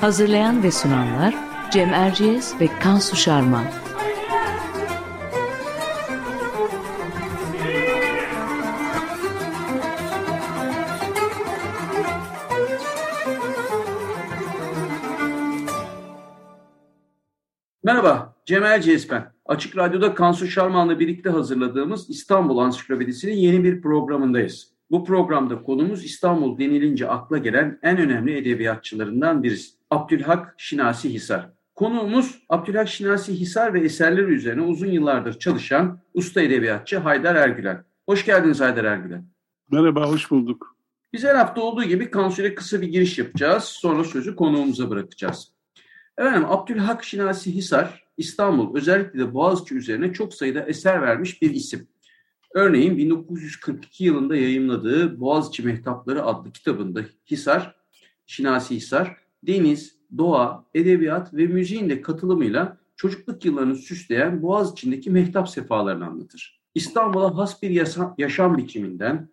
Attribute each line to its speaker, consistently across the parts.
Speaker 1: Hazırlayan ve sunanlar Cem Erciyes ve Kansu Şarman.
Speaker 2: Merhaba, Cem Erciyes ben. Açık Radyo'da Kansu Şarman'la birlikte hazırladığımız İstanbul Ansiklopedisi'nin yeni bir programındayız. Bu programda konumuz İstanbul denilince akla gelen en önemli edebiyatçılarından birisi. Abdülhak Şinasi Hisar. Konuğumuz Abdülhak Şinasi Hisar ve eserleri üzerine uzun yıllardır çalışan usta edebiyatçı Haydar Ergülen. Hoş geldiniz Haydar Ergülen.
Speaker 3: Merhaba, hoş bulduk.
Speaker 2: Biz her hafta olduğu gibi Kansu'ya kısa bir giriş yapacağız. Sonra sözü konuğumuza bırakacağız. Efendim Abdülhak Şinasi Hisar, İstanbul özellikle de Boğaziçi üzerine çok sayıda eser vermiş bir isim. Örneğin 1942 yılında yayımladığı Boğaziçi Mehtapları adlı kitabında Hisar, Şinasi Hisar, deniz, doğa, edebiyat ve müziğin de katılımıyla çocukluk yıllarını süsleyen Boğaziçi'ndeki mehtap sefalarını anlatır. İstanbul'a has bir yaşam biçiminden,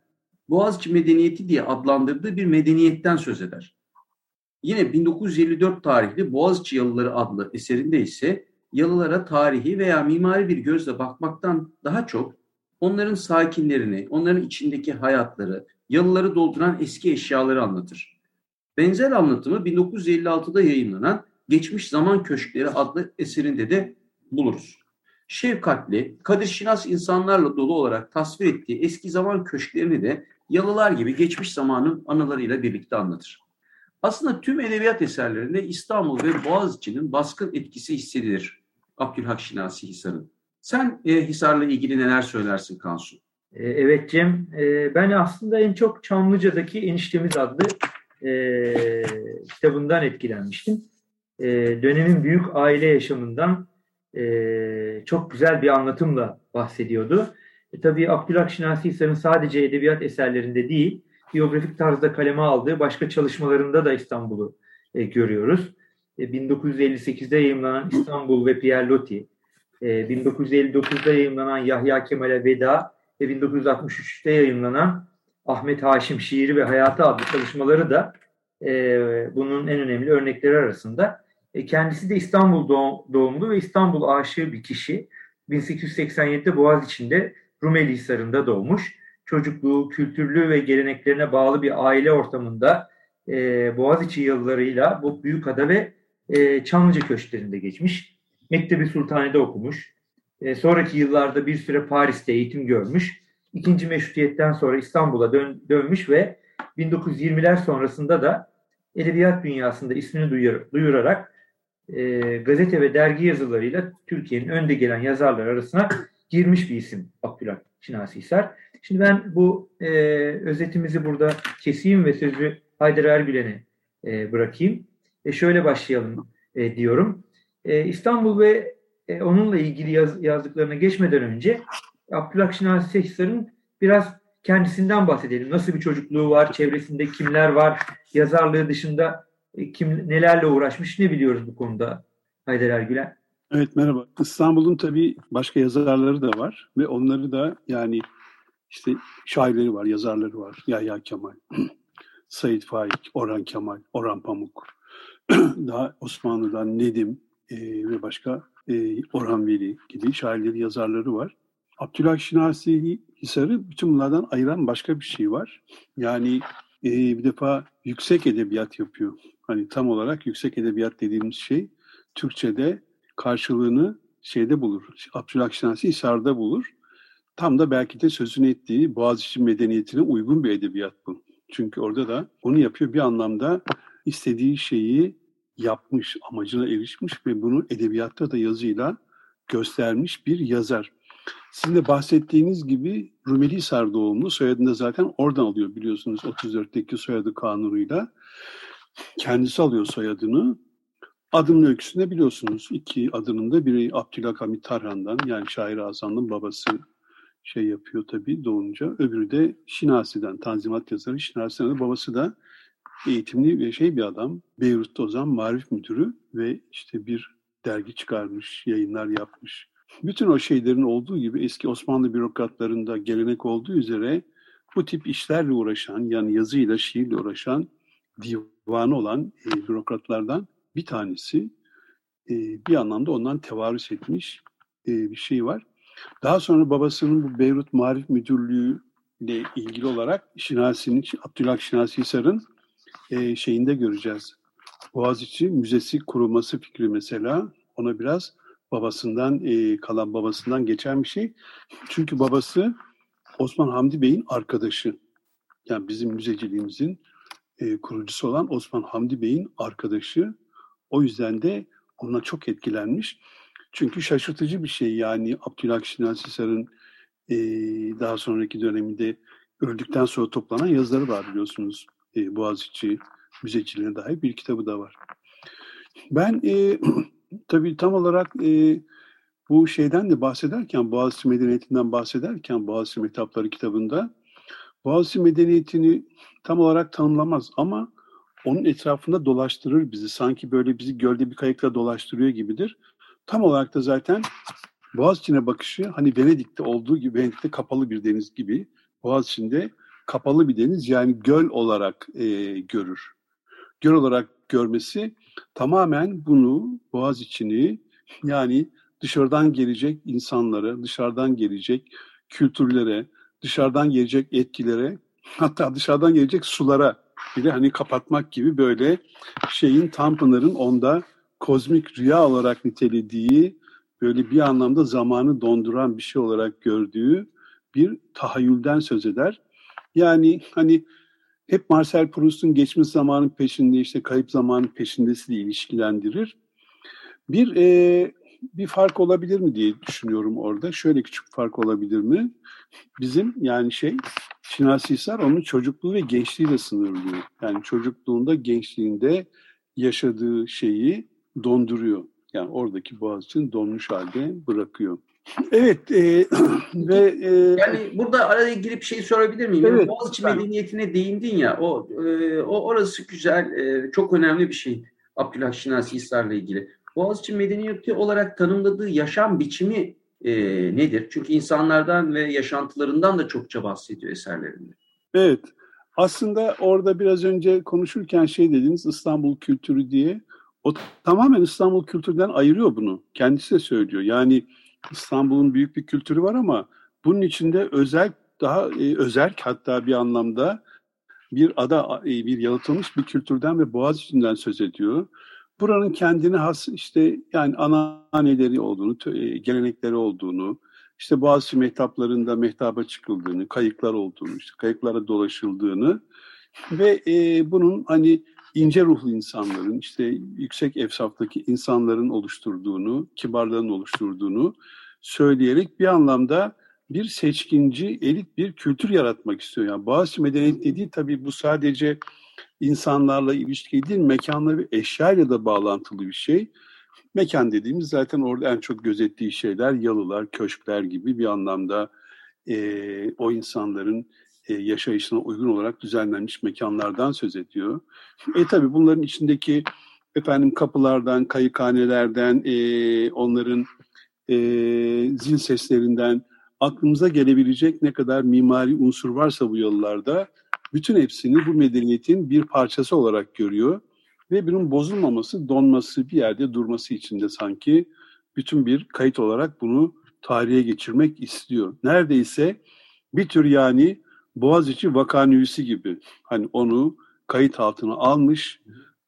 Speaker 2: Boğaziçi medeniyeti diye adlandırdığı bir medeniyetten söz eder. Yine 1954 tarihli Boğaziçi Yalıları adlı eserinde ise yalılara tarihi veya mimari bir gözle bakmaktan daha çok onların sakinlerini, onların içindeki hayatları, yalıları dolduran eski eşyaları anlatır. Benzer anlatımı 1956'da yayınlanan Geçmiş Zaman Köşkleri adlı eserinde de buluruz. Şefkatli, kadir şinas insanlarla dolu olarak tasvir ettiği eski zaman köşklerini de yalılar gibi geçmiş zamanın anılarıyla birlikte anlatır. Aslında tüm edebiyat eserlerinde İstanbul ve Boğaziçi'nin baskın etkisi hissedilir Abdülhak Şinasi Hisar'ın. Sen e, Hisar'la ilgili neler söylersin Kansu?
Speaker 4: E, evet Cem, e, ben aslında en çok Çamlıca'daki Eniştemiz adlı e, kitabından etkilenmiştim. E, dönemin büyük aile yaşamından e, çok güzel bir anlatımla bahsediyordu. E, tabii Abdülhak Şinasi Hisar'ın sadece edebiyat eserlerinde değil, biyografik tarzda kaleme aldığı başka çalışmalarında da İstanbul'u e, görüyoruz. E, 1958'de yayınlanan İstanbul ve Pierre Loti, e, 1959'da yayınlanan Yahya Kemal'e Veda ve 1963'te yayınlanan Ahmet Haşim Şiiri ve Hayatı adlı çalışmaları da e, bunun en önemli örnekleri arasında. E, kendisi de İstanbul doğumlu ve İstanbul aşığı bir kişi. 1887'de Boğaziçi'nde Rumeli Hisarı'nda doğmuş. Çocukluğu, kültürlü ve geleneklerine bağlı bir aile ortamında e, Boğaziçi yıllarıyla bu Büyükada ve e, Çamlıca köşklerinde geçmiş. Mektebi Sultani'de okumuş. E, sonraki yıllarda bir süre Paris'te eğitim görmüş. İkinci meşrutiyetten sonra İstanbul'a dön, dönmüş ve 1920'ler sonrasında da edebiyat dünyasında ismini duyur, duyurarak e, gazete ve dergi yazılarıyla Türkiye'nin önde gelen yazarlar arasına girmiş bir isim Abdülhak Şinasi Hisar. Şimdi ben bu e, özetimizi burada keseyim ve sözü Haydar Ergülen'e e, bırakayım. E, şöyle başlayalım e, diyorum. E, İstanbul ve e, onunla ilgili yaz, yazdıklarına geçmeden önce Abdülhak Şinasi biraz kendisinden bahsedelim. Nasıl bir çocukluğu var, çevresinde kimler var, yazarlığı dışında e, kim nelerle uğraşmış ne biliyoruz bu konuda Haydar Ergülen?
Speaker 3: Evet merhaba. İstanbul'un tabii başka yazarları da var ve onları da yani işte şairleri var, yazarları var. Yahya Kemal, Said Faik, Orhan Kemal, Orhan Pamuk, daha Osmanlı'dan Nedim e, ve başka e, Orhan Veli gibi şairleri, yazarları var. Abdülhak Şinasi Hisar'ı bütün bunlardan ayıran başka bir şey var. Yani e, bir defa yüksek edebiyat yapıyor. Hani tam olarak yüksek edebiyat dediğimiz şey Türkçe'de karşılığını şeyde bulur. Abdülhak Şinasi Hisar'da bulur. Tam da belki de sözünü ettiği Boğaziçi medeniyetine uygun bir edebiyat bu. Çünkü orada da onu yapıyor bir anlamda istediği şeyi yapmış, amacına erişmiş ve bunu edebiyatta da yazıyla göstermiş bir yazar. Sizin de bahsettiğiniz gibi Rumeli Hisar doğumlu soyadını zaten oradan alıyor biliyorsunuz 34'teki soyadı kanunuyla. Kendisi alıyor soyadını. Adının öyküsünde biliyorsunuz iki adının da biri Abdülhamit Tarhan'dan yani Şair Azam'ın babası şey yapıyor tabii doğunca. Öbürü de Şinasi'den, Tanzimat yazarı Şinasi'den de babası da eğitimli ve şey bir adam. Beyrut'ta o zaman marif müdürü ve işte bir dergi çıkarmış, yayınlar yapmış. Bütün o şeylerin olduğu gibi eski Osmanlı bürokratlarında gelenek olduğu üzere bu tip işlerle uğraşan yani yazıyla, şiirle uğraşan divanı olan e, bürokratlardan bir tanesi e, bir anlamda ondan tevarüs etmiş e, bir şey var. Daha sonra babasının bu Beyrut Marif Müdürlüğü ile ilgili olarak Şinasi'nin, Abdülhak Şinasi Hisar'ın e, şeyinde göreceğiz. Boğaziçi Müzesi kurulması fikri mesela ona biraz babasından e, kalan babasından geçen bir şey. Çünkü babası Osman Hamdi Bey'in arkadaşı. Yani bizim müzeciliğimizin e, kurucusu olan Osman Hamdi Bey'in arkadaşı. O yüzden de ona çok etkilenmiş. Çünkü şaşırtıcı bir şey yani Abdülhak Şinasi Hisar'ın e, daha sonraki döneminde öldükten sonra toplanan yazıları var biliyorsunuz. E, Boğaziçi müzeciliğine dair bir kitabı da var. Ben e, tabii tam olarak e, bu şeyden de bahsederken, Boğaziçi Medeniyeti'nden bahsederken Boğaziçi Metapları kitabında Boğaziçi Medeniyeti'ni tam olarak tanımlamaz ama onun etrafında dolaştırır bizi. Sanki böyle bizi gölde bir kayıkla dolaştırıyor gibidir. Tam olarak da zaten Boğaziçi'ne bakışı hani Venedik'te olduğu gibi, Venedik'te kapalı bir deniz gibi Boğaziçi'nde kapalı bir deniz yani göl olarak e, görür. Göl olarak görmesi tamamen bunu Boğaziçi'ni yani dışarıdan gelecek insanlara, dışarıdan gelecek kültürlere, dışarıdan gelecek etkilere, hatta dışarıdan gelecek sulara bile hani kapatmak gibi böyle şeyin Tanpınar'ın onda kozmik rüya olarak nitelediği, böyle bir anlamda zamanı donduran bir şey olarak gördüğü bir tahayyülden söz eder. Yani hani hep Marcel Proust'un geçmiş zamanın peşinde işte kayıp zamanın peşindesiyle ilişkilendirir. Bir e, bir fark olabilir mi diye düşünüyorum orada. Şöyle küçük fark olabilir mi? Bizim yani şey Şinasi Hisar onun çocukluğu ve gençliğiyle sınırlıyor. Yani çocukluğunda, gençliğinde yaşadığı şeyi donduruyor. Yani oradaki Boğaziçi'ni donmuş halde bırakıyor. Evet e, ve e,
Speaker 2: yani burada araya girip şey sorabilir miyim? Evet, Boğaziçi ben... medeniyetine değindin ya. O e, o orası güzel, e, çok önemli bir şey. Abdülhak Şinasi Hisar'la ilgili. Boğaziçi medeniyeti olarak tanımladığı yaşam biçimi e, nedir? Çünkü insanlardan ve yaşantılarından da çokça bahsediyor eserlerinde.
Speaker 3: Evet. Aslında orada biraz önce konuşurken şey dediniz İstanbul kültürü diye. O tamamen İstanbul kültüründen ayırıyor bunu. Kendisi de söylüyor. Yani İstanbul'un büyük bir kültürü var ama bunun içinde özel daha e, özel hatta bir anlamda bir ada e, bir yalıtılmış bir kültürden ve Boğaziçi'nden söz ediyor. Buranın kendine has işte yani ananeleri olduğunu, e, gelenekleri olduğunu, işte Boğaziçi mehtaplarında mehtaba çıkıldığını, kayıklar olduğunu, işte kayıklara dolaşıldığını ve e, bunun hani ince ruhlu insanların, işte yüksek efsaftaki insanların oluşturduğunu, kibarların oluşturduğunu söyleyerek bir anlamda bir seçkinci, elit bir kültür yaratmak istiyor. Yani Boğaziçi medeniyet dediği tabii bu sadece insanlarla ilişki değil, mekanla ve eşyayla da bağlantılı bir şey. Mekan dediğimiz zaten orada en çok gözettiği şeyler yalılar, köşkler gibi bir anlamda e, o insanların e, yaşayışına uygun olarak düzenlenmiş mekanlardan söz ediyor. E tabi bunların içindeki efendim kapılardan, kayıkhanelerden, e, onların e, zil seslerinden aklımıza gelebilecek ne kadar mimari unsur varsa bu yollarda bütün hepsini bu medeniyetin bir parçası olarak görüyor ve bunun bozulmaması, donması, bir yerde durması için de sanki bütün bir kayıt olarak bunu tarihe geçirmek istiyor. Neredeyse bir tür yani Boğaziçi vakanüyüsü gibi hani onu kayıt altına almış.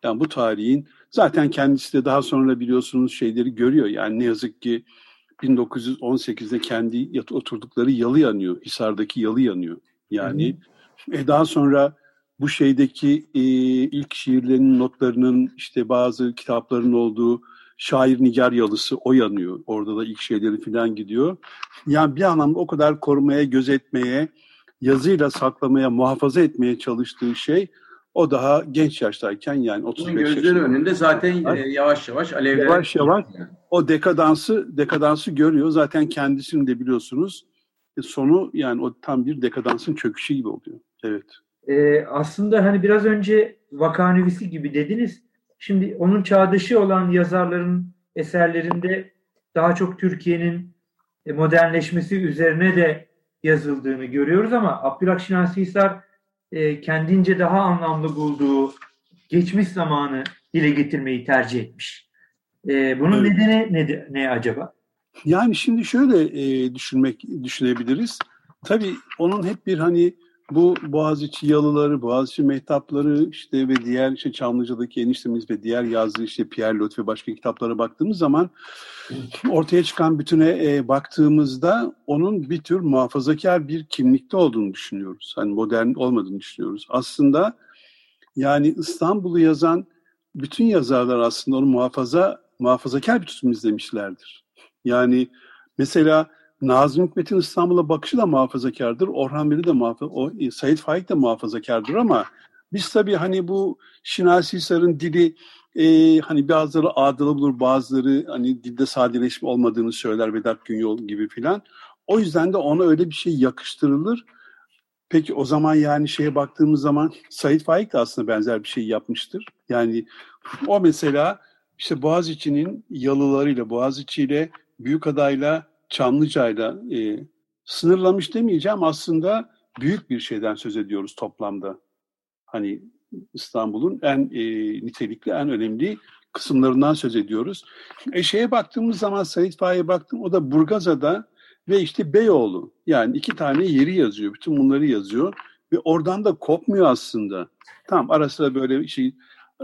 Speaker 3: Yani bu tarihin zaten kendisi de daha sonra biliyorsunuz şeyleri görüyor. Yani ne yazık ki 1918'de kendi oturdukları yalı yanıyor. Hisar'daki yalı yanıyor. Yani. E daha sonra bu şeydeki e, ilk şiirlerinin notlarının işte bazı kitapların olduğu şair Nigar Yalısı o yanıyor. Orada da ilk şeyleri falan gidiyor. Yani bir anlamda o kadar korumaya, gözetmeye, yazıyla saklamaya, muhafaza etmeye çalıştığı şey o daha genç yaştayken yani 35
Speaker 2: Gözleri
Speaker 3: yaşında.
Speaker 2: önünde zaten e, yavaş yavaş alevler.
Speaker 3: Yavaş yavaş o dekadansı dekadansı görüyor. Zaten kendisini de biliyorsunuz. E, sonu yani o tam bir dekadansın çöküşü gibi oluyor. Evet.
Speaker 4: Ee, aslında hani biraz önce vakanüvisi gibi dediniz. Şimdi onun çağdaşı olan yazarların eserlerinde daha çok Türkiye'nin e, modernleşmesi üzerine de yazıldığını görüyoruz ama Abdülhak Hisar e, kendince daha anlamlı bulduğu geçmiş zamanı dile getirmeyi tercih etmiş. E, bunun
Speaker 3: Evet.
Speaker 4: nedeni ne, ne acaba?
Speaker 3: Yani şimdi şöyle e, düşünmek düşünebiliriz. Tabii onun hep bir hani bu Boğaziçi yalıları, Boğaziçi mehtapları işte ve diğer işte Çamlıca'daki eniştemiz ve diğer yazdığı işte Pierre Lot ve başka kitaplara baktığımız zaman ortaya çıkan bütüne e, baktığımızda onun bir tür muhafazakar bir kimlikte olduğunu düşünüyoruz. Hani modern olmadığını düşünüyoruz. Aslında yani İstanbul'u yazan bütün yazarlar aslında onu muhafaza muhafazakar bir tutum izlemişlerdir. Yani mesela Nazım Hikmet'in İstanbul'a bakışı da muhafazakardır. Orhan Veli de muhafaza, o, e, Said Faik de muhafazakardır ama biz tabii hani bu Şinasi Hisar'ın dili e, hani bazıları adılı bulur, bazıları hani dilde sadeleşme olmadığını söyler Vedat Günyol gibi filan. O yüzden de ona öyle bir şey yakıştırılır. Peki o zaman yani şeye baktığımız zaman Said Faik de aslında benzer bir şey yapmıştır. Yani o mesela işte Boğaziçi'nin yalılarıyla, Boğaziçi'yle, Büyükada'yla, Çamlıca'yla e, sınırlamış demeyeceğim aslında büyük bir şeyden söz ediyoruz toplamda. Hani İstanbul'un en e, nitelikli, en önemli kısımlarından söz ediyoruz. E şeye baktığımız zaman Said Faik'e baktım o da Burgazada ve işte Beyoğlu. Yani iki tane yeri yazıyor. Bütün bunları yazıyor. Ve oradan da kopmuyor aslında. Tamam ara sıra böyle şey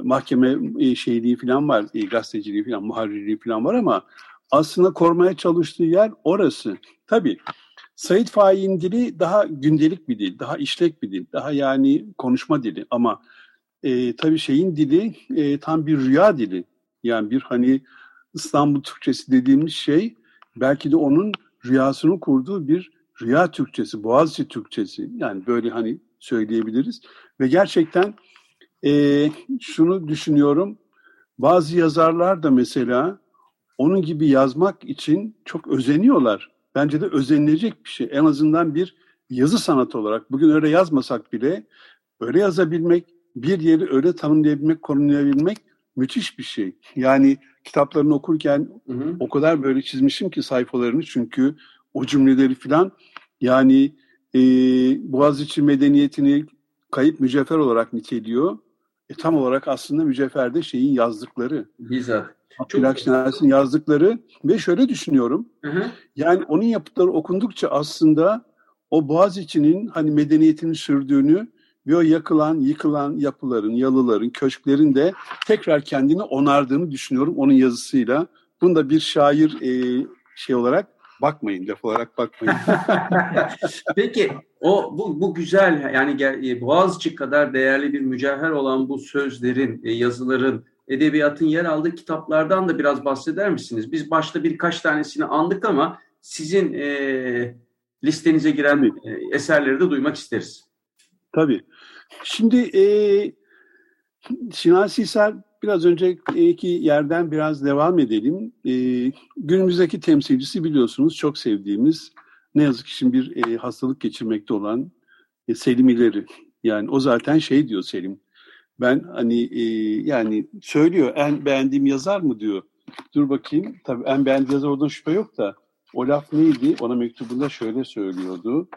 Speaker 3: mahkeme e, şeyliği falan var. E, gazeteciliği falan, muharrirliği falan var ama aslında korumaya çalıştığı yer orası. Tabii Said Faik'in dili daha gündelik bir dil, daha işlek bir dil, daha yani konuşma dili ama e, tabii şeyin dili e, tam bir rüya dili. Yani bir hani İstanbul Türkçesi dediğimiz şey belki de onun rüyasını kurduğu bir rüya Türkçesi, Boğaziçi Türkçesi. Yani böyle hani söyleyebiliriz. Ve gerçekten e, şunu düşünüyorum, bazı yazarlar da mesela onun gibi yazmak için çok özeniyorlar. Bence de özenilecek bir şey. En azından bir yazı sanatı olarak. Bugün öyle yazmasak bile öyle yazabilmek, bir yeri öyle tanımlayabilmek, konumlayabilmek müthiş bir şey. Yani kitaplarını okurken
Speaker 2: Hı hı.
Speaker 3: o kadar böyle çizmişim ki sayfalarını çünkü o cümleleri filan yani e, Boğaziçi medeniyetini kayıp mücevher olarak niteliyor. E, tam olarak aslında mücevherde şeyin yazdıkları.
Speaker 2: Bizzat.
Speaker 3: Abdülhak Şinasi'nin yazdıkları ve şöyle düşünüyorum.
Speaker 2: Hı hı.
Speaker 3: Yani onun yapıtları okundukça aslında o Boğaziçi'nin hani medeniyetinin sürdüğünü ve o yakılan, yıkılan yapıların, yalıların, köşklerin de tekrar kendini onardığını düşünüyorum onun yazısıyla. Bunu da bir şair e, şey olarak bakmayın, laf olarak bakmayın.
Speaker 2: Peki o bu, bu güzel yani e, Boğaziçi kadar değerli bir mücevher olan bu sözlerin, e, yazıların, edebiyatın yer aldığı kitaplardan da biraz bahseder misiniz? Biz başta birkaç tanesini andık ama sizin e, listenize giren e, eserleri de duymak isteriz.
Speaker 3: Tabii. Şimdi e, Şinasi Hisar biraz önceki yerden biraz devam edelim. E, günümüzdeki temsilcisi biliyorsunuz çok sevdiğimiz ne yazık ki şimdi bir e, hastalık geçirmekte olan e, Selim İleri. Yani o zaten şey diyor Selim. Ben hani e, yani söylüyor en beğendiğim yazar mı diyor. Dur bakayım. Tabii en beğendiğim yazar oradan şüphe yok da o laf neydi? Ona mektubunda şöyle söylüyordu.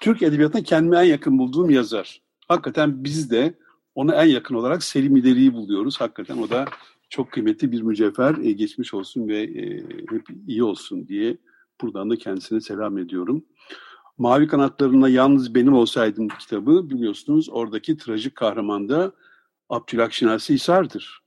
Speaker 3: Türk Edebiyatı'na kendime en yakın bulduğum yazar. Hakikaten biz de ona en yakın olarak Selim İleri'yi buluyoruz. Hakikaten o da çok kıymetli bir mücevher. E, geçmiş olsun ve e, hep iyi olsun diye buradan da kendisine selam ediyorum. Mavi Kanatlarına Yalnız Benim Olsaydım kitabı biliyorsunuz oradaki trajik kahraman da Abdülhak Şinasi Hisar'dır.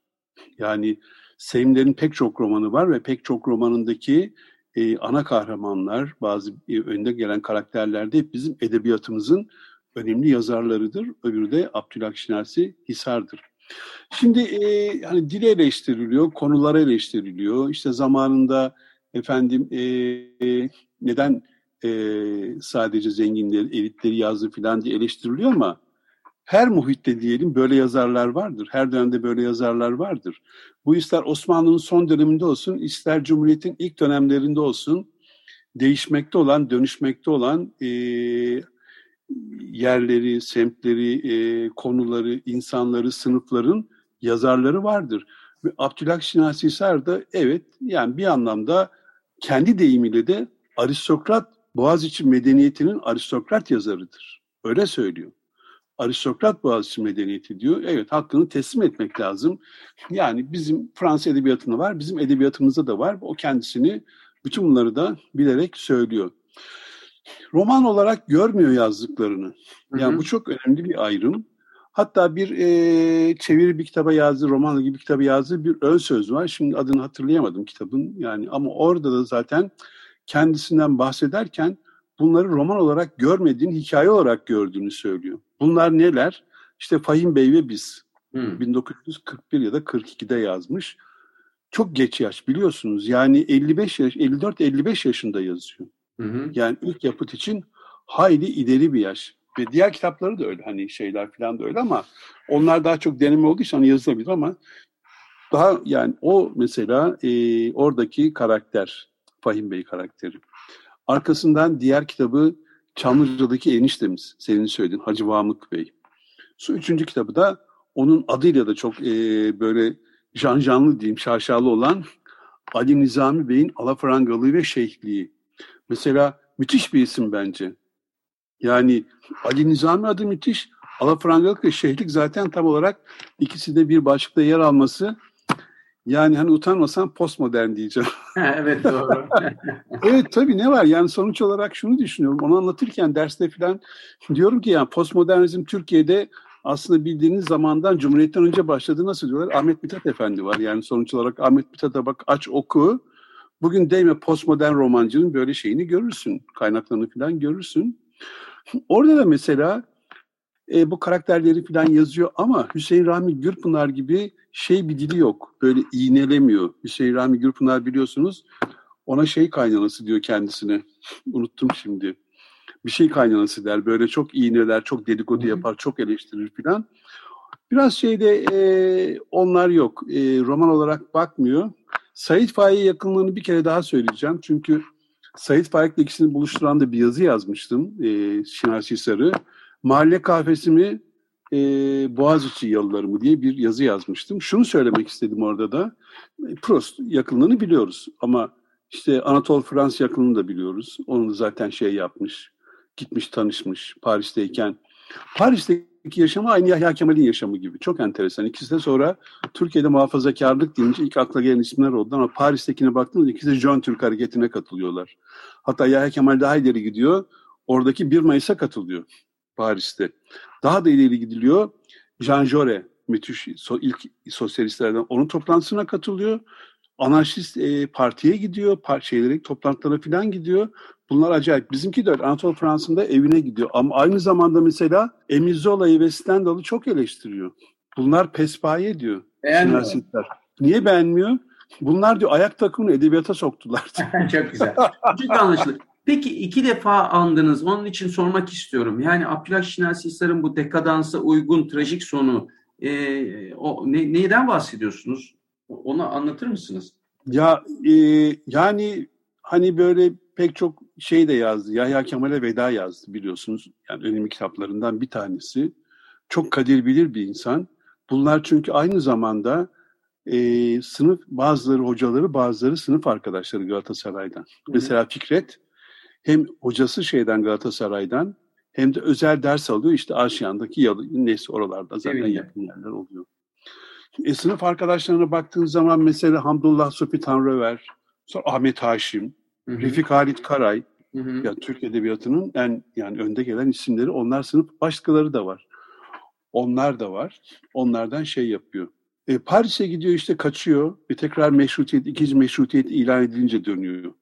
Speaker 3: Yani Selimler'in pek çok romanı var ve pek çok romanındaki e, ana kahramanlar, bazı e, önde gelen karakterler de hep bizim edebiyatımızın önemli yazarlarıdır. Öbürü de Abdülhak Şinasi Hisar'dır. Şimdi e, hani dil eleştiriliyor, konular eleştiriliyor. İşte zamanında efendim e, e, neden e, sadece zenginleri, elitleri yazdı filan diye eleştiriliyor ama her muhitte diyelim böyle yazarlar vardır. Her dönemde böyle yazarlar vardır. Bu ister Osmanlı'nın son döneminde olsun, ister Cumhuriyet'in ilk dönemlerinde olsun değişmekte olan, dönüşmekte olan e, yerleri, semtleri, e, konuları, insanları, sınıfların yazarları vardır. Ve Abdülhak Şinasi Hisar da evet yani bir anlamda kendi deyimiyle de aristokrat Boğaziçi medeniyetinin aristokrat yazarıdır. Öyle söylüyor. Aristokrat Boğaziçi medeniyeti diyor. Evet hakkını teslim etmek lazım. Yani bizim Fransız edebiyatında var, bizim edebiyatımızda da var. O kendisini bütün bunları da bilerek söylüyor. Roman olarak görmüyor yazdıklarını. Yani hı hı. bu çok önemli bir ayrım. Hatta bir e, çeviri bir kitaba yazdığı, romanla gibi bir kitaba yazdığı bir ön söz var. Şimdi adını hatırlayamadım kitabın. Yani ama orada da zaten kendisinden bahsederken bunları roman olarak görmediğini, hikaye olarak gördüğünü söylüyor. Bunlar neler? İşte Fahim Bey ve biz. Hmm. 1941 ya da 42'de yazmış. Çok geç yaş biliyorsunuz. Yani 55 yaş, 54-55 yaşında yazıyor. Hı Yani ilk yapıt için hayli ileri bir yaş. Ve diğer kitapları da öyle hani şeyler falan da öyle ama onlar daha çok deneme olduğu için hani yazılabilir ama daha yani o mesela e, oradaki karakter Fahim Bey karakteri. Arkasından diğer kitabı Çamlıca'daki eniştemiz senin söylediğin Hacı Vamık Bey. Şu üçüncü kitabı da onun adıyla da çok e, böyle janjanlı diyeyim şaşalı olan Ali Nizami Bey'in Alafrangalığı ve Şeyhliği. Mesela müthiş bir isim bence. Yani Ali Nizami adı müthiş. Alafrangalık ve Şeyhlik zaten tam olarak ikisi de bir başlıkta yer alması yani hani utanmasan postmodern diyeceğim.
Speaker 2: evet doğru.
Speaker 3: evet tabii ne var yani sonuç olarak şunu düşünüyorum. Onu anlatırken derste falan diyorum ki yani postmodernizm Türkiye'de aslında bildiğiniz zamandan Cumhuriyet'ten önce başladı. Nasıl diyorlar? Ahmet Mithat Efendi var. Yani sonuç olarak Ahmet Mithat'a bak aç oku. Bugün değme postmodern romancının böyle şeyini görürsün. Kaynaklarını falan görürsün. Orada da mesela e, bu karakterleri falan yazıyor ama Hüseyin Rahmi Gürpınar gibi şey bir dili yok. Böyle iğnelemiyor. Hüseyin Rahmi Gürpınar biliyorsunuz ona şey kaynanası diyor kendisine. Unuttum şimdi. Bir şey kaynanası der. Böyle çok iğneler, çok dedikodu yapar, çok eleştirir falan. Biraz şeyde e, onlar yok. E, roman olarak bakmıyor. Said Faik'e yakınlığını bir kere daha söyleyeceğim. Çünkü Said Faik'le ikisini buluşturan da bir yazı yazmıştım. E, Şinasi Sarı. Mahalle kahvesi mi, e, Boğaziçi yalıları mı diye bir yazı yazmıştım. Şunu söylemek istedim orada da. Prost yakınlığını biliyoruz ama işte Anatol Frans yakınlığını da biliyoruz. Onu zaten şey yapmış, gitmiş tanışmış Paris'teyken. Paris'teki yaşamı aynı Yahya Kemal'in yaşamı gibi. Çok enteresan. İkisi de sonra Türkiye'de muhafazakarlık deyince ilk akla gelen isimler oldu ama Paris'tekine baktığımızda ikisi de John Türk hareketine katılıyorlar. Hatta Yahya Kemal daha ileri gidiyor. Oradaki 1 Mayıs'a katılıyor. Paris'te. Daha da ileri gidiliyor. Jean Jaurès, müthiş so, ilk sosyalistlerden onun toplantısına katılıyor. Anarşist e, partiye gidiyor, par şeylere, toplantılara falan gidiyor. Bunlar acayip. Bizimki de öyle. Anatol Fransa'nın da evine gidiyor. Ama aynı zamanda mesela Emile Zola'yı ve Stendhal'ı çok eleştiriyor. Bunlar pespaye diyor. Beğenmiyor. Niye beğenmiyor? Bunlar diyor ayak takımını edebiyata soktular.
Speaker 2: çok güzel. Çok anlaşılır. Peki iki defa andınız. Onun için sormak istiyorum. Yani Abdülhak Şinasi Hisar'ın bu dekadansa uygun trajik sonu e, o ne, neyden bahsediyorsunuz? Onu anlatır mısınız?
Speaker 3: Ya e, yani hani böyle pek çok şey de yazdı. Yahya Kemal'e veda yazdı biliyorsunuz. Yani önemli kitaplarından bir tanesi. Çok kadir bilir bir insan. Bunlar çünkü aynı zamanda e, sınıf bazıları hocaları bazıları sınıf arkadaşları Galatasaray'dan. Hı. Mesela Fikret hem hocası şeyden Galatasaray'dan hem de özel ders alıyor. İşte Aşiyan'daki yalı, neyse oralarda zaten evet. yakın yerler oluyor. E, sınıf arkadaşlarına baktığın zaman mesela Hamdullah Sofi Tanrıver, sonra Ahmet Haşim, Hı-hı. Refik Halit Karay, Hı-hı. yani Türk Edebiyatı'nın en yani önde gelen isimleri. Onlar sınıf başkaları da var. Onlar da var. Onlardan şey yapıyor. E, Paris'e gidiyor işte kaçıyor ve tekrar meşrutiyet, ikinci meşrutiyet ilan edilince dönüyor.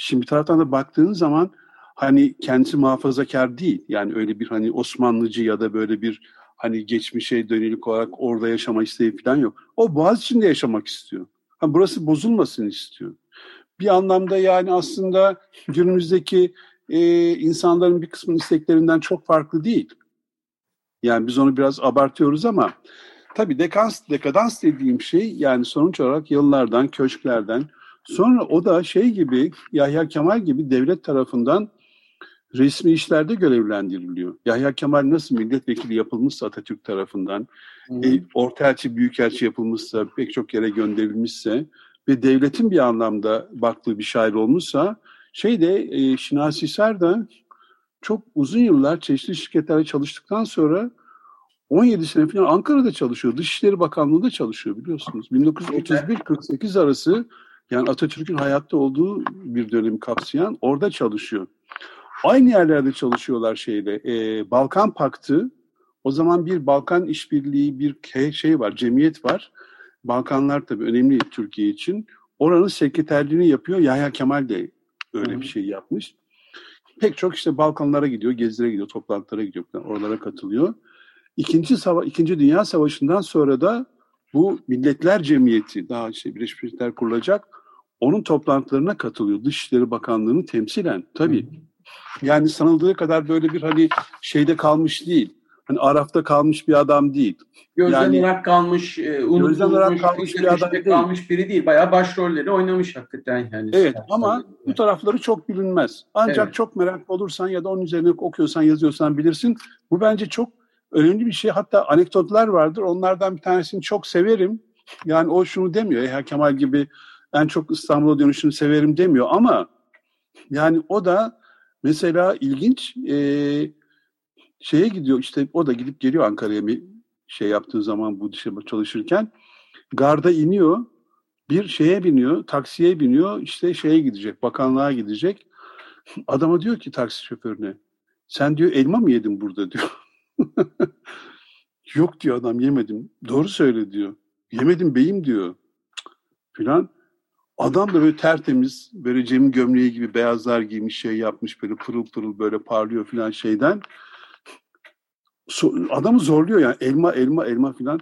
Speaker 3: Şimdi bir taraftan da baktığın zaman hani kendisi muhafazakar değil. Yani öyle bir hani Osmanlıcı ya da böyle bir hani geçmişe dönelik olarak orada yaşama isteği falan yok. O Boğaz içinde yaşamak istiyor. Ha, burası bozulmasın istiyor. Bir anlamda yani aslında günümüzdeki e, insanların bir kısmının isteklerinden çok farklı değil. Yani biz onu biraz abartıyoruz ama tabii dekans, dekadans dediğim şey yani sonuç olarak yıllardan, köşklerden sonra o da şey gibi Yahya Kemal gibi devlet tarafından resmi işlerde görevlendiriliyor. Yahya Kemal nasıl milletvekili yapılmışsa Atatürk tarafından, e, ortaelçi, büyükelçi yapılmışsa, pek çok yere gönderilmişse ve devletin bir anlamda baktığı bir şair olmuşsa, şey de e, Şinasi da çok uzun yıllar çeşitli şirketlerde çalıştıktan sonra 17 sene falan Ankara'da çalışıyor. Dışişleri Bakanlığı'nda çalışıyor biliyorsunuz. 1931-48 arası yani Atatürk'ün hayatta olduğu bir dönemi kapsayan orada çalışıyor. Aynı yerlerde çalışıyorlar şeyle. E, Balkan Paktı, o zaman bir Balkan işbirliği, bir şey var, cemiyet var. Balkanlar tabii önemli Türkiye için. Oranın sekreterliğini yapıyor. Yahya Kemal de öyle bir şey yapmış. Pek çok işte Balkanlara gidiyor, gezilere gidiyor, toplantılara gidiyor, oralara katılıyor. İkinci, Sava İkinci Dünya Savaşı'ndan sonra da bu Milletler Cemiyeti, daha işte Birleşmiş Milletler kurulacak, onun toplantılarına katılıyor. Dışişleri Bakanlığı'nı temsilen. Tabii yani sanıldığı kadar böyle bir hani şeyde kalmış değil. Hani Araf'ta kalmış bir adam değil.
Speaker 2: Gözden
Speaker 3: yani,
Speaker 2: olarak kalmış, e, unutulmuş, kalmış bir adam değil. kalmış biri değil. Bayağı başrolleri oynamış hakikaten. Yani
Speaker 3: evet ama bu tarafları çok bilinmez. Ancak evet. çok merak olursan ya da onun üzerine okuyorsan, yazıyorsan bilirsin. Bu bence çok önemli bir şey. Hatta anekdotlar vardır. Onlardan bir tanesini çok severim. Yani o şunu demiyor. Eha Kemal gibi en çok İstanbul'a dönüşünü severim demiyor ama yani o da Mesela ilginç e, şeye gidiyor işte o da gidip geliyor Ankara'ya bir şey yaptığı zaman bu dışarı çalışırken garda iniyor bir şeye biniyor taksiye biniyor işte şeye gidecek bakanlığa gidecek adama diyor ki taksi şoförüne sen diyor elma mı yedin burada diyor yok diyor adam yemedim doğru söyle diyor yemedim beyim diyor filan Adam da böyle tertemiz, böyle Cem'in gömleği gibi beyazlar giymiş şey yapmış böyle pırıl pırıl böyle parlıyor filan şeyden. So, adamı zorluyor yani elma elma elma filan.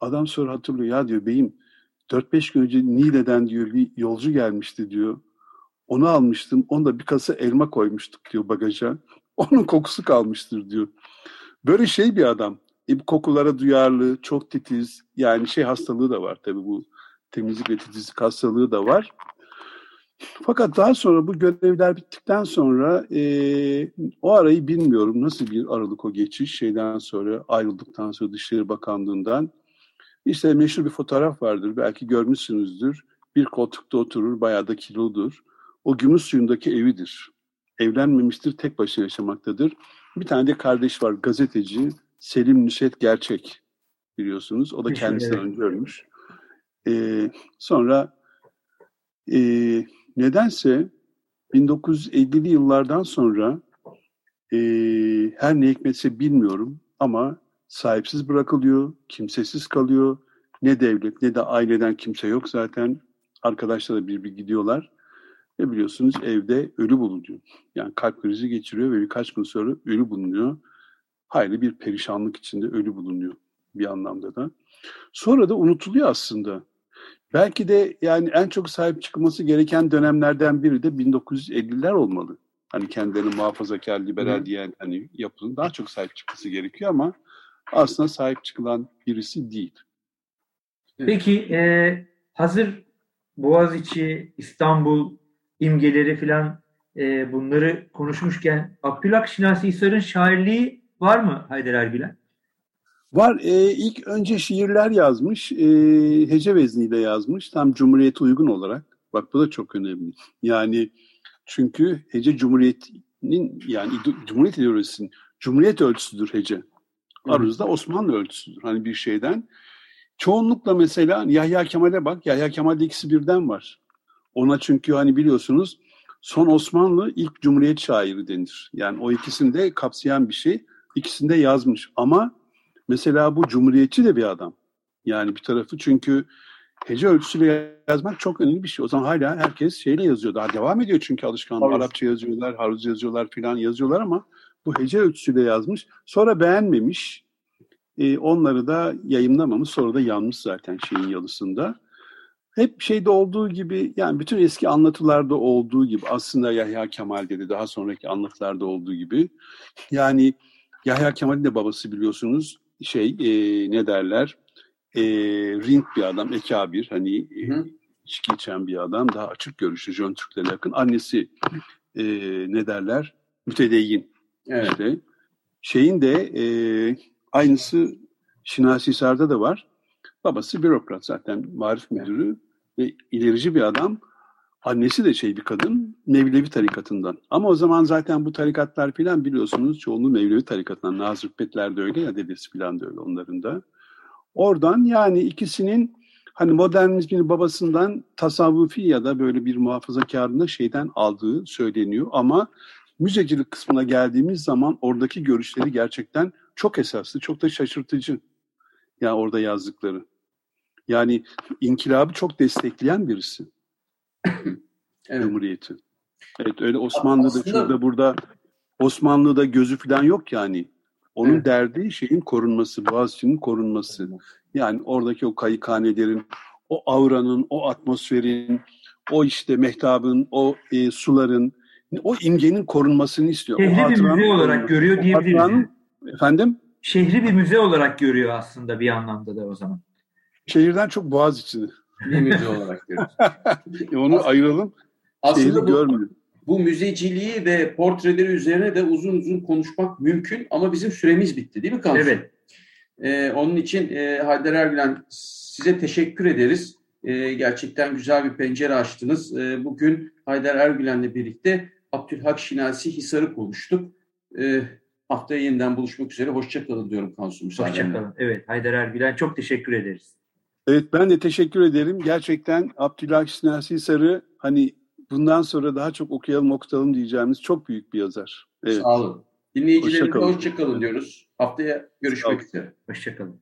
Speaker 3: Adam sonra hatırlıyor ya diyor beyim 4-5 gün önce Niğde'den diyor bir yolcu gelmişti diyor. Onu almıştım. Onda bir kasa elma koymuştuk diyor bagaja. Onun kokusu kalmıştır diyor. Böyle şey bir adam. E, kokulara duyarlı, çok titiz. Yani şey hastalığı da var tabii bu temizlik ve titizlik hastalığı da var. Fakat daha sonra bu görevler bittikten sonra e, o arayı bilmiyorum nasıl bir aralık o geçiş şeyden sonra ayrıldıktan sonra Dışişleri Bakanlığı'ndan işte meşhur bir fotoğraf vardır belki görmüşsünüzdür. Bir koltukta oturur bayağı da kilodur. O gümüş suyundaki evidir. Evlenmemiştir tek başına yaşamaktadır. Bir tane de kardeş var gazeteci Selim Nusret Gerçek biliyorsunuz. O da kendisinden önce ölmüş. E, sonra e, nedense 1950'li yıllardan sonra e, her ne hikmetse bilmiyorum ama sahipsiz bırakılıyor, kimsesiz kalıyor. Ne devlet ne de aileden kimse yok zaten. Arkadaşlar da bir bir gidiyorlar. Ve biliyorsunuz evde ölü bulunuyor. Yani kalp krizi geçiriyor ve birkaç gün sonra ölü bulunuyor. Hayli bir perişanlık içinde ölü bulunuyor bir anlamda da. Sonra da unutuluyor aslında. Belki de yani en çok sahip çıkılması gereken dönemlerden biri de 1950'ler olmalı. Hani kendilerini muhafazakar, liberal diyen hani yapının daha çok sahip çıkması gerekiyor ama aslında sahip çıkılan birisi değil.
Speaker 4: Peki e, hazır Boğaziçi, İstanbul imgeleri filan e, bunları konuşmuşken Abdülhak Şinasi Hisar'ın şairliği var mı Haydar Ergülen?
Speaker 3: Var. E, ilk önce şiirler yazmış. E, hece vezniyle yazmış. Tam Cumhuriyet'e uygun olarak. Bak bu da çok önemli. Yani çünkü hece Cumhuriyet'in yani Cumhuriyet ideolojisinin Cumhuriyet ölçüsüdür hece. Aruz'da Osmanlı ölçüsüdür. Hani bir şeyden. Çoğunlukla mesela Yahya Kemal'e bak. Yahya Kemal'de ikisi birden var. Ona çünkü hani biliyorsunuz son Osmanlı ilk Cumhuriyet şairi denir. Yani o ikisini de kapsayan bir şey. İkisinde yazmış ama Mesela bu cumhuriyetçi de bir adam. Yani bir tarafı çünkü hece ölçüsüyle yazmak çok önemli bir şey. O zaman hala herkes şeyle yazıyor. Daha devam ediyor çünkü alışkanlık. Evet. Arapça yazıyorlar, Haruzca yazıyorlar filan yazıyorlar ama bu hece ölçüsüyle yazmış. Sonra beğenmemiş. E, onları da yayınlamamış sonra da yanmış zaten şeyin yalısında. Hep şeyde olduğu gibi yani bütün eski anlatılarda olduğu gibi aslında Yahya Kemal dedi daha sonraki anlatılarda olduğu gibi. Yani Yahya Kemal'in de babası biliyorsunuz şey e, ne derler e, ring bir adam ekabir hani e, içki içen bir adam daha açık görüşlü Jön Türk'le yakın. Annesi e, ne derler mütedeyyin. Evet. işte şeyin de e, aynısı Şinasi Hisar'da da var babası bürokrat zaten marif müdürü ve ilerici bir adam Annesi de şey bir kadın, Mevlevi tarikatından. Ama o zaman zaten bu tarikatlar filan biliyorsunuz çoğunluğu Mevlevi tarikatından. Nazır Hüppetler de öyle ya dedesi filan da öyle onların da. Oradan yani ikisinin hani modernizmin babasından tasavvufi ya da böyle bir muhafazakarına şeyden aldığı söyleniyor. Ama müzecilik kısmına geldiğimiz zaman oradaki görüşleri gerçekten çok esaslı, çok da şaşırtıcı. Yani orada yazdıkları. Yani inkılabı çok destekleyen birisi evet. Cumhuriyeti. Evet öyle Osmanlı'da Aslında... şurada burada Osmanlı'da gözü falan yok yani. Onun evet. derdi şeyin korunması, Boğaziçi'nin korunması. Yani oradaki o kayıkhanelerin, o auranın, o atmosferin, o işte mehtabın, o e, suların, o imgenin korunmasını istiyor.
Speaker 4: Şehri bir müze olarak görüyor diyebiliriz.
Speaker 3: Efendim?
Speaker 4: Şehri bir müze olarak görüyor aslında bir anlamda da o zaman.
Speaker 3: Şehirden çok Boğaziçi'ni.
Speaker 2: Bir müze olarak görüyoruz.
Speaker 3: Onu aslında, ayıralım.
Speaker 2: Aslında bu, bu müzeciliği ve portreleri üzerine de uzun uzun konuşmak mümkün ama bizim süremiz bitti değil mi Kansu?
Speaker 4: Evet.
Speaker 2: Ee, onun için e, Haydar Ergülen size teşekkür ederiz. E, gerçekten güzel bir pencere açtınız. E, bugün Haydar Ergülen'le birlikte Abdülhak Şinasi Hisar'ı konuştuk. E, haftaya yeniden buluşmak üzere. Hoşçakalın diyorum Kansu.
Speaker 4: Hoşçakalın. Evet Haydar Ergülen çok teşekkür ederiz.
Speaker 3: Evet ben de teşekkür ederim. Gerçekten Abdülhak Şinasi Sarı hani bundan sonra daha çok okuyalım okutalım diyeceğimiz çok büyük bir yazar.
Speaker 2: Evet. Sağ olun. Dinleyicilerimize hoşçakalın hoşça diyoruz. Haftaya görüşmek üzere.
Speaker 4: Hoşçakalın.